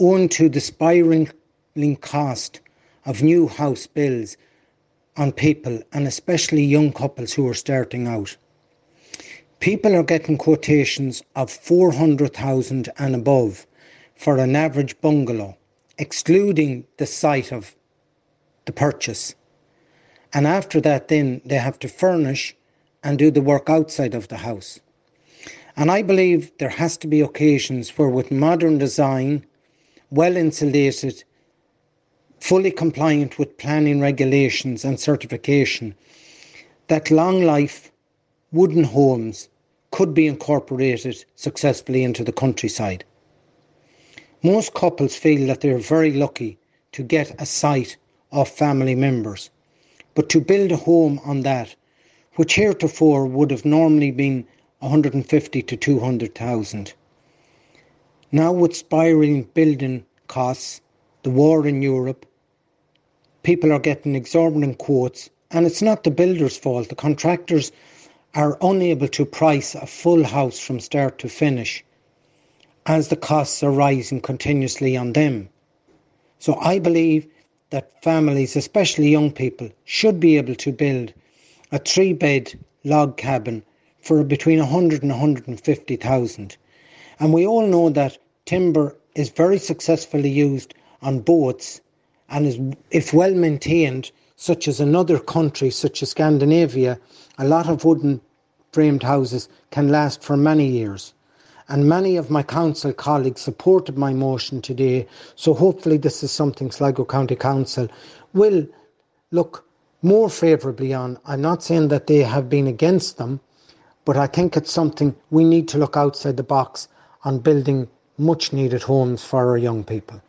owing to the spiralling cost of new house bills on people and especially young couples who are starting out. People are getting quotations of 400,000 and above for an average bungalow, excluding the site of the purchase. And after that, then they have to furnish and do the work outside of the house. And I believe there has to be occasions where, with modern design, well insulated, fully compliant with planning regulations and certification, that long life wooden homes could be incorporated successfully into the countryside. Most couples feel that they're very lucky to get a site of family members, but to build a home on that, which heretofore would have normally been 150 to 200,000. Now with spiraling building costs, the war in Europe, people are getting exorbitant quotes and it's not the builder's fault. The contractors are unable to price a full house from start to finish as the costs are rising continuously on them. So I believe that families, especially young people, should be able to build a three bed log cabin for between 100 and 150,000. And we all know that timber is very successfully used on boats and is, if well maintained, such as another country such as Scandinavia, a lot of wooden framed houses can last for many years. And many of my council colleagues supported my motion today, so hopefully this is something Sligo County Council will look more favourably on. I'm not saying that they have been against them, but I think it's something we need to look outside the box on building much needed homes for our young people.